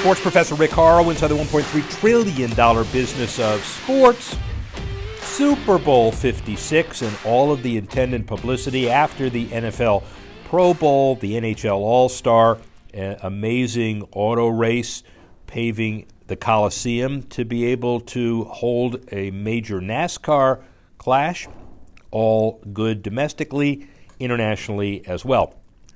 Sports professor Rick Horrow inside the $1.3 trillion business of sports. Super Bowl 56 and all of the intended publicity after the NFL Pro Bowl, the NHL All Star, amazing auto race paving the Coliseum to be able to hold a major NASCAR clash. All good domestically, internationally as well.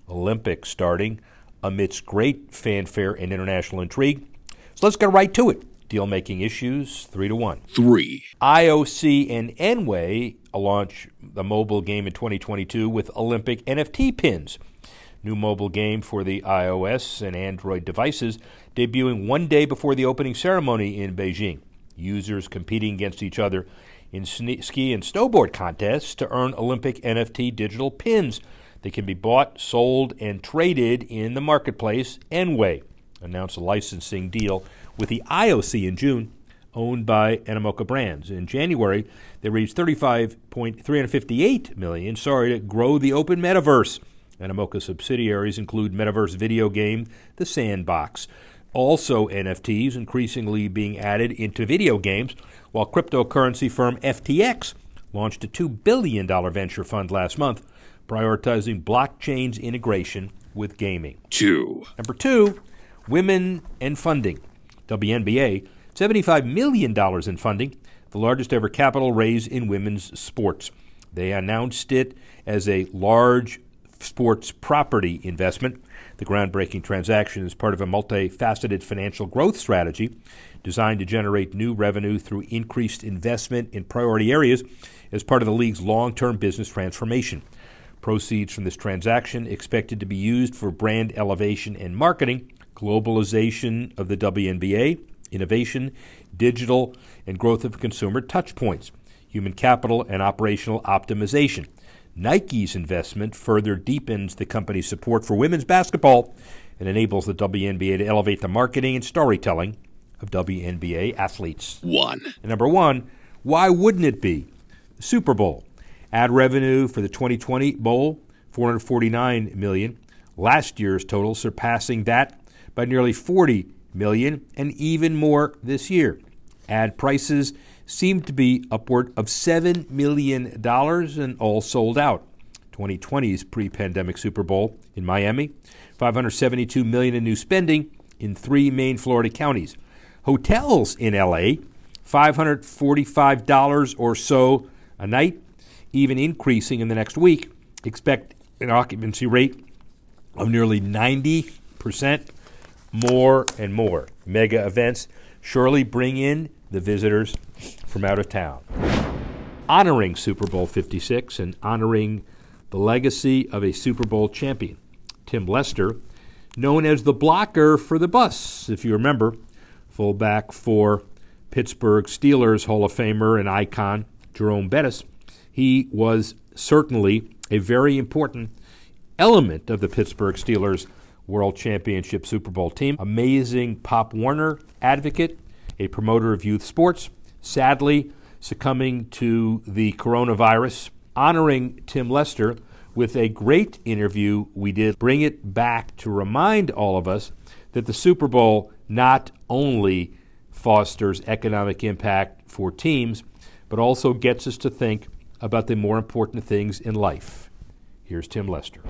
Olympics starting amidst great fanfare and international intrigue. So let's get right to it. Deal making issues, three to one. Three. IOC and nWay launch the mobile game in 2022 with Olympic NFT pins. New mobile game for the iOS and Android devices, debuting one day before the opening ceremony in Beijing. Users competing against each other in ski and snowboard contests to earn Olympic NFT digital pins they can be bought, sold, and traded in the marketplace. nWay announced a licensing deal with the IOC in June, owned by Animoca Brands. In January, they raised 35.358 million. Sorry to grow the open metaverse. Animoca subsidiaries include metaverse video game The Sandbox. Also, NFTs increasingly being added into video games, while cryptocurrency firm FTX launched a $2 billion venture fund last month prioritizing blockchain's integration with gaming. Two. Number two, women and funding. WNBA, $75 million in funding, the largest ever capital raise in women's sports. They announced it as a large sports property investment. The groundbreaking transaction is part of a multifaceted financial growth strategy designed to generate new revenue through increased investment in priority areas as part of the league's long term business transformation. Proceeds from this transaction expected to be used for brand elevation and marketing, globalization of the WNBA, innovation, digital, and growth of consumer touchpoints, human capital, and operational optimization. Nike's investment further deepens the company's support for women's basketball and enables the WNBA to elevate the marketing and storytelling of WNBA athletes. One. And number one, why wouldn't it be? The Super Bowl. Ad revenue for the 2020 bowl, 449 million. Last year's total surpassing that by nearly 40 million and even more this year. Ad prices seem to be upward of $7 million and all sold out. 2020's pre-pandemic Super Bowl in Miami, 572 million in new spending in three main Florida counties. Hotels in LA, $545 or so a night even increasing in the next week. Expect an occupancy rate of nearly 90% more and more. Mega events surely bring in the visitors from out of town. Honoring Super Bowl 56 and honoring the legacy of a Super Bowl champion, Tim Lester, known as the blocker for the bus, if you remember, fullback for Pittsburgh Steelers Hall of Famer and icon Jerome Bettis he was certainly a very important element of the Pittsburgh Steelers World Championship Super Bowl team. Amazing Pop Warner advocate, a promoter of youth sports, sadly succumbing to the coronavirus. Honoring Tim Lester with a great interview we did, bring it back to remind all of us that the Super Bowl not only fosters economic impact for teams, but also gets us to think about the more important things in life. Here's Tim Lester.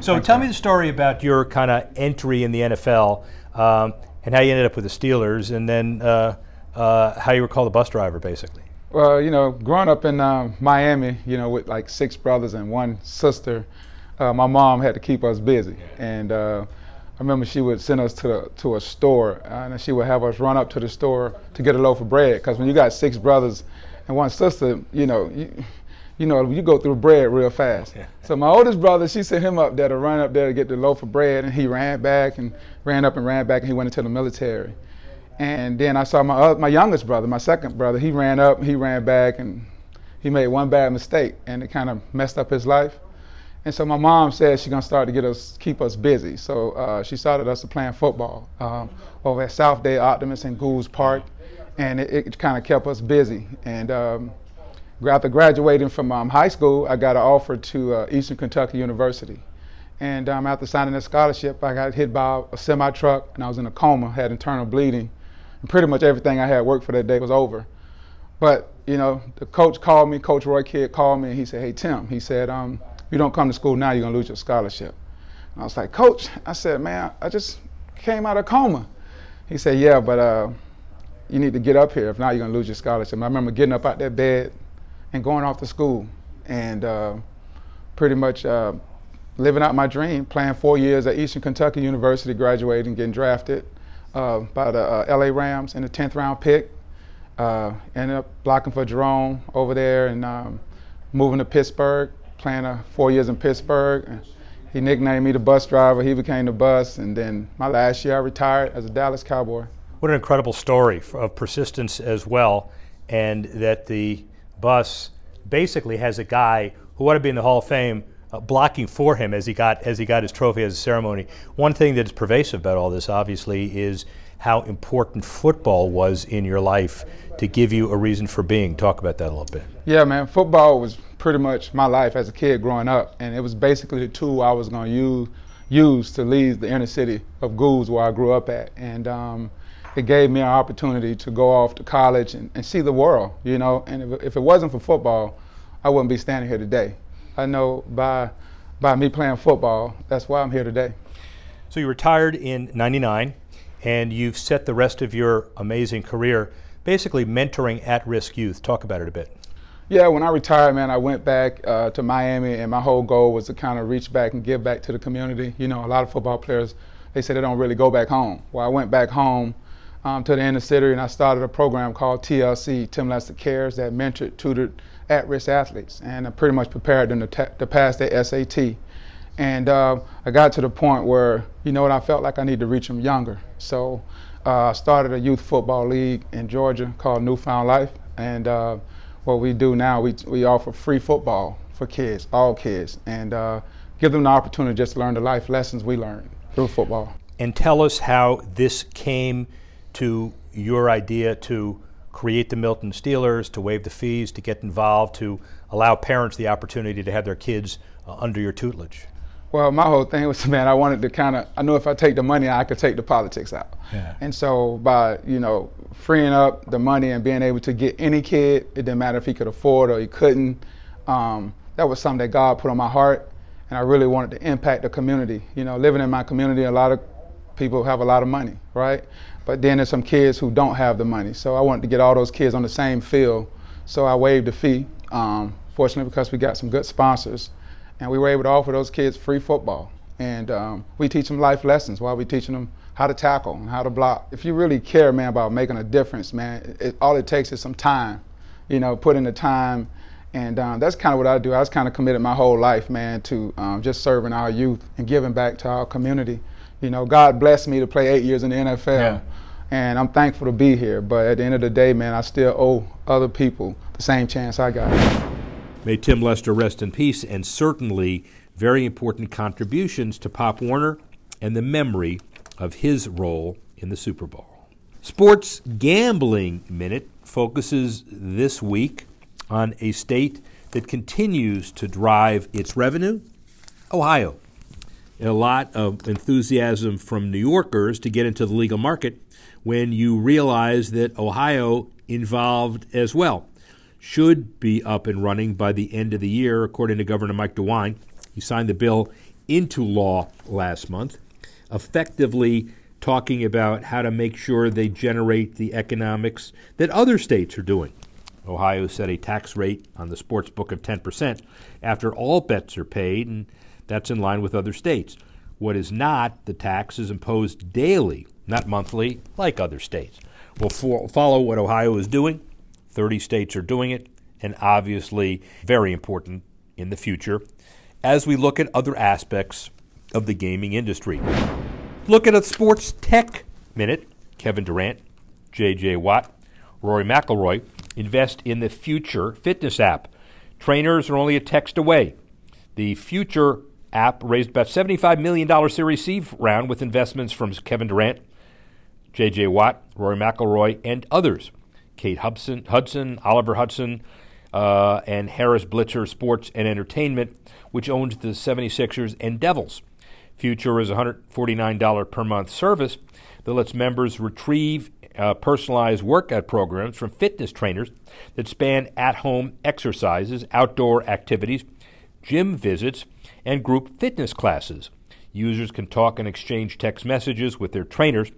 So okay. tell me the story about your kind of entry in the NFL um, and how you ended up with the Steelers, and then uh, uh, how you were called a bus driver, basically. Well, you know, growing up in uh, Miami, you know, with like six brothers and one sister, uh, my mom had to keep us busy, and uh, I remember she would send us to the, to a store, and she would have us run up to the store to get a loaf of bread. Because when you got six brothers and one sister, you know, you, you know, you go through bread real fast. Yeah. So my oldest brother, she sent him up there to run up there to get the loaf of bread, and he ran back and ran up and ran back, and he went into the military. And then I saw my uh, my youngest brother, my second brother. He ran up, he ran back, and he made one bad mistake, and it kind of messed up his life. And so my mom said she's gonna start to get us, keep us busy. So uh, she started us to playing football um, over at South Dade Optimist in Goulds Park, and it, it kind of kept us busy. And um, after graduating from um, high school, I got an offer to uh, Eastern Kentucky University. And um, after signing a scholarship, I got hit by a semi truck and I was in a coma, had internal bleeding. And pretty much everything I had worked for that day was over. But, you know, the coach called me, Coach Roy Kidd called me, and he said, Hey, Tim, he said, um, if you don't come to school now, you're going to lose your scholarship. And I was like, Coach, I said, man, I just came out of coma. He said, Yeah, but uh, you need to get up here. If not, you're going to lose your scholarship. I remember getting up out that bed and going off to school and uh, pretty much uh, living out my dream, playing four years at Eastern Kentucky University, graduating, getting drafted uh, by the uh, LA Rams in the 10th round pick. Uh, ended up blocking for Jerome over there and um, moving to Pittsburgh, playing uh, four years in Pittsburgh. He nicknamed me the bus driver. He became the bus. And then my last year, I retired as a Dallas Cowboy. What an incredible story of persistence as well, and that the bus basically has a guy who ought to be in the Hall of Fame uh, blocking for him as he got as he got his trophy as a ceremony. One thing that is pervasive about all this, obviously, is how important football was in your life to give you a reason for being. Talk about that a little bit. Yeah, man. Football was pretty much my life as a kid growing up, and it was basically the tool I was going to use use to leave the inner city of Goulds where I grew up at, and um, it gave me an opportunity to go off to college and, and see the world, you know. And if, if, it wasn't for football, I wouldn't be standing here today. I know by by me playing football, that's why I'm here today. So you retired in '99, and you've set the rest of your amazing career basically mentoring at-risk youth. Talk about it a bit. Yeah, when I retired, man, I went back uh, to Miami, and my whole goal was to kind of reach back and give back to the community. You know, a lot of football players, they say they don't really go back home. Well, I went back home um, to the inner city, and I started a program called TLC, Tim Lester Cares, that mentored, tutored at-risk athletes, and I pretty much prepared them to, ta- to pass their SAT. And uh, I got to the point where, you know what, I felt like I need to reach them younger. So uh, I started a youth football league in Georgia called Newfound Life, and uh, what we do now, we, we offer free football for kids, all kids, and uh, give them the opportunity just to learn the life lessons we learned through football. And tell us how this came to your idea to create the Milton Steelers, to waive the fees, to get involved, to allow parents the opportunity to have their kids uh, under your tutelage? Well, my whole thing was, man, I wanted to kind of, I knew if I take the money, I could take the politics out. Yeah. And so by, you know, freeing up the money and being able to get any kid, it didn't matter if he could afford or he couldn't, um, that was something that God put on my heart. And I really wanted to impact the community. You know, living in my community, a lot of people have a lot of money, right? But then there's some kids who don't have the money. So I wanted to get all those kids on the same field. So I waived the fee, um, fortunately, because we got some good sponsors and we were able to offer those kids free football. And um, we teach them life lessons while we're teaching them how to tackle and how to block. If you really care, man, about making a difference, man, it, all it takes is some time. You know, put in the time, and um, that's kind of what I do. I was kind of committed my whole life, man, to um, just serving our youth and giving back to our community. You know, God blessed me to play eight years in the NFL. Yeah. And I'm thankful to be here, but at the end of the day, man, I still owe other people the same chance I got. May Tim Lester rest in peace, and certainly very important contributions to Pop Warner and the memory of his role in the Super Bowl. Sports Gambling Minute focuses this week on a state that continues to drive its revenue Ohio. A lot of enthusiasm from New Yorkers to get into the legal market when you realize that Ohio involved as well should be up and running by the end of the year, according to Governor Mike DeWine. He signed the bill into law last month, effectively talking about how to make sure they generate the economics that other states are doing. Ohio set a tax rate on the sports book of 10% after all bets are paid, and that's in line with other states. What is not, the tax is imposed daily, not monthly, like other states. We'll fo- follow what Ohio is doing 30 states are doing it. and obviously very important in the future as we look at other aspects of the gaming industry. Look at a sports tech minute. Kevin Durant, J.J. Watt, Rory McIlroy invest in the Future fitness app. Trainers are only a text away. The Future app raised about $75 million Series C round with investments from Kevin Durant, J.J. Watt, Rory McIlroy, and others. Kate Hudson, Hudson Oliver Hudson, uh, and Harris Blitzer Sports and Entertainment, which owns the 76ers and Devils. Future is a $149 per month service that lets members retrieve uh, personalized workout programs from fitness trainers that span at home exercises, outdoor activities, gym visits, and group fitness classes. Users can talk and exchange text messages with their trainers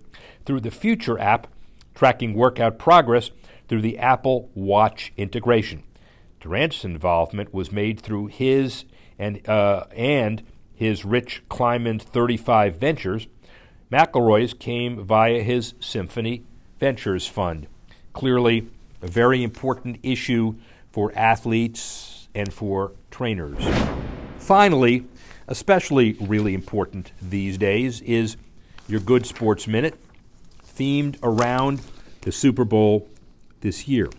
through the Future app, tracking workout progress through the Apple Watch integration. Durant's involvement was made through his and uh, and his Rich Kleiman 35 Ventures. McIlroy's came via his Symphony Ventures Fund. Clearly, a very important issue for athletes and for trainers. Finally, especially really important these days is your Good Sports Minute, themed around the Super Bowl this year.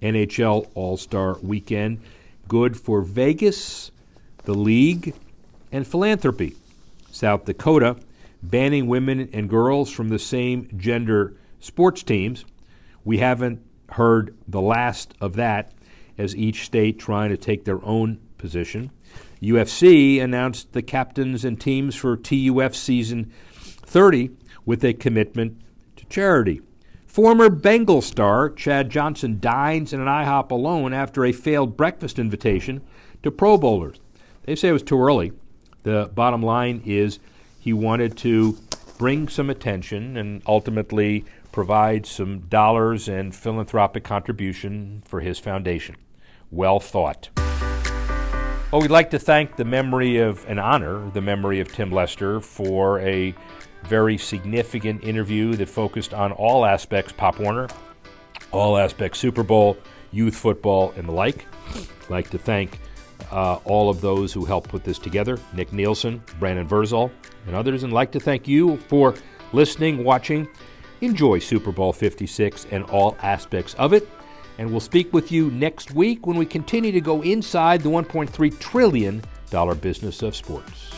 NHL All Star Weekend, good for Vegas, the league, and philanthropy. South Dakota banning women and girls from the same gender sports teams. We haven't heard the last of that as each state trying to take their own position. UFC announced the captains and teams for TUF season 30 with a commitment to charity. Former Bengal star Chad Johnson dines in an IHOP alone after a failed breakfast invitation to Pro Bowlers. They say it was too early. The bottom line is he wanted to bring some attention and ultimately provide some dollars and philanthropic contribution for his foundation. Well thought. Well, we'd like to thank the memory of, and honor the memory of Tim Lester for a very significant interview that focused on all aspects Pop Warner, all aspects Super Bowl, youth football, and the like. I'd like to thank uh, all of those who helped put this together Nick Nielsen, Brandon Verzal, and others, and like to thank you for listening, watching. Enjoy Super Bowl 56 and all aspects of it. And we'll speak with you next week when we continue to go inside the $1.3 trillion business of sports.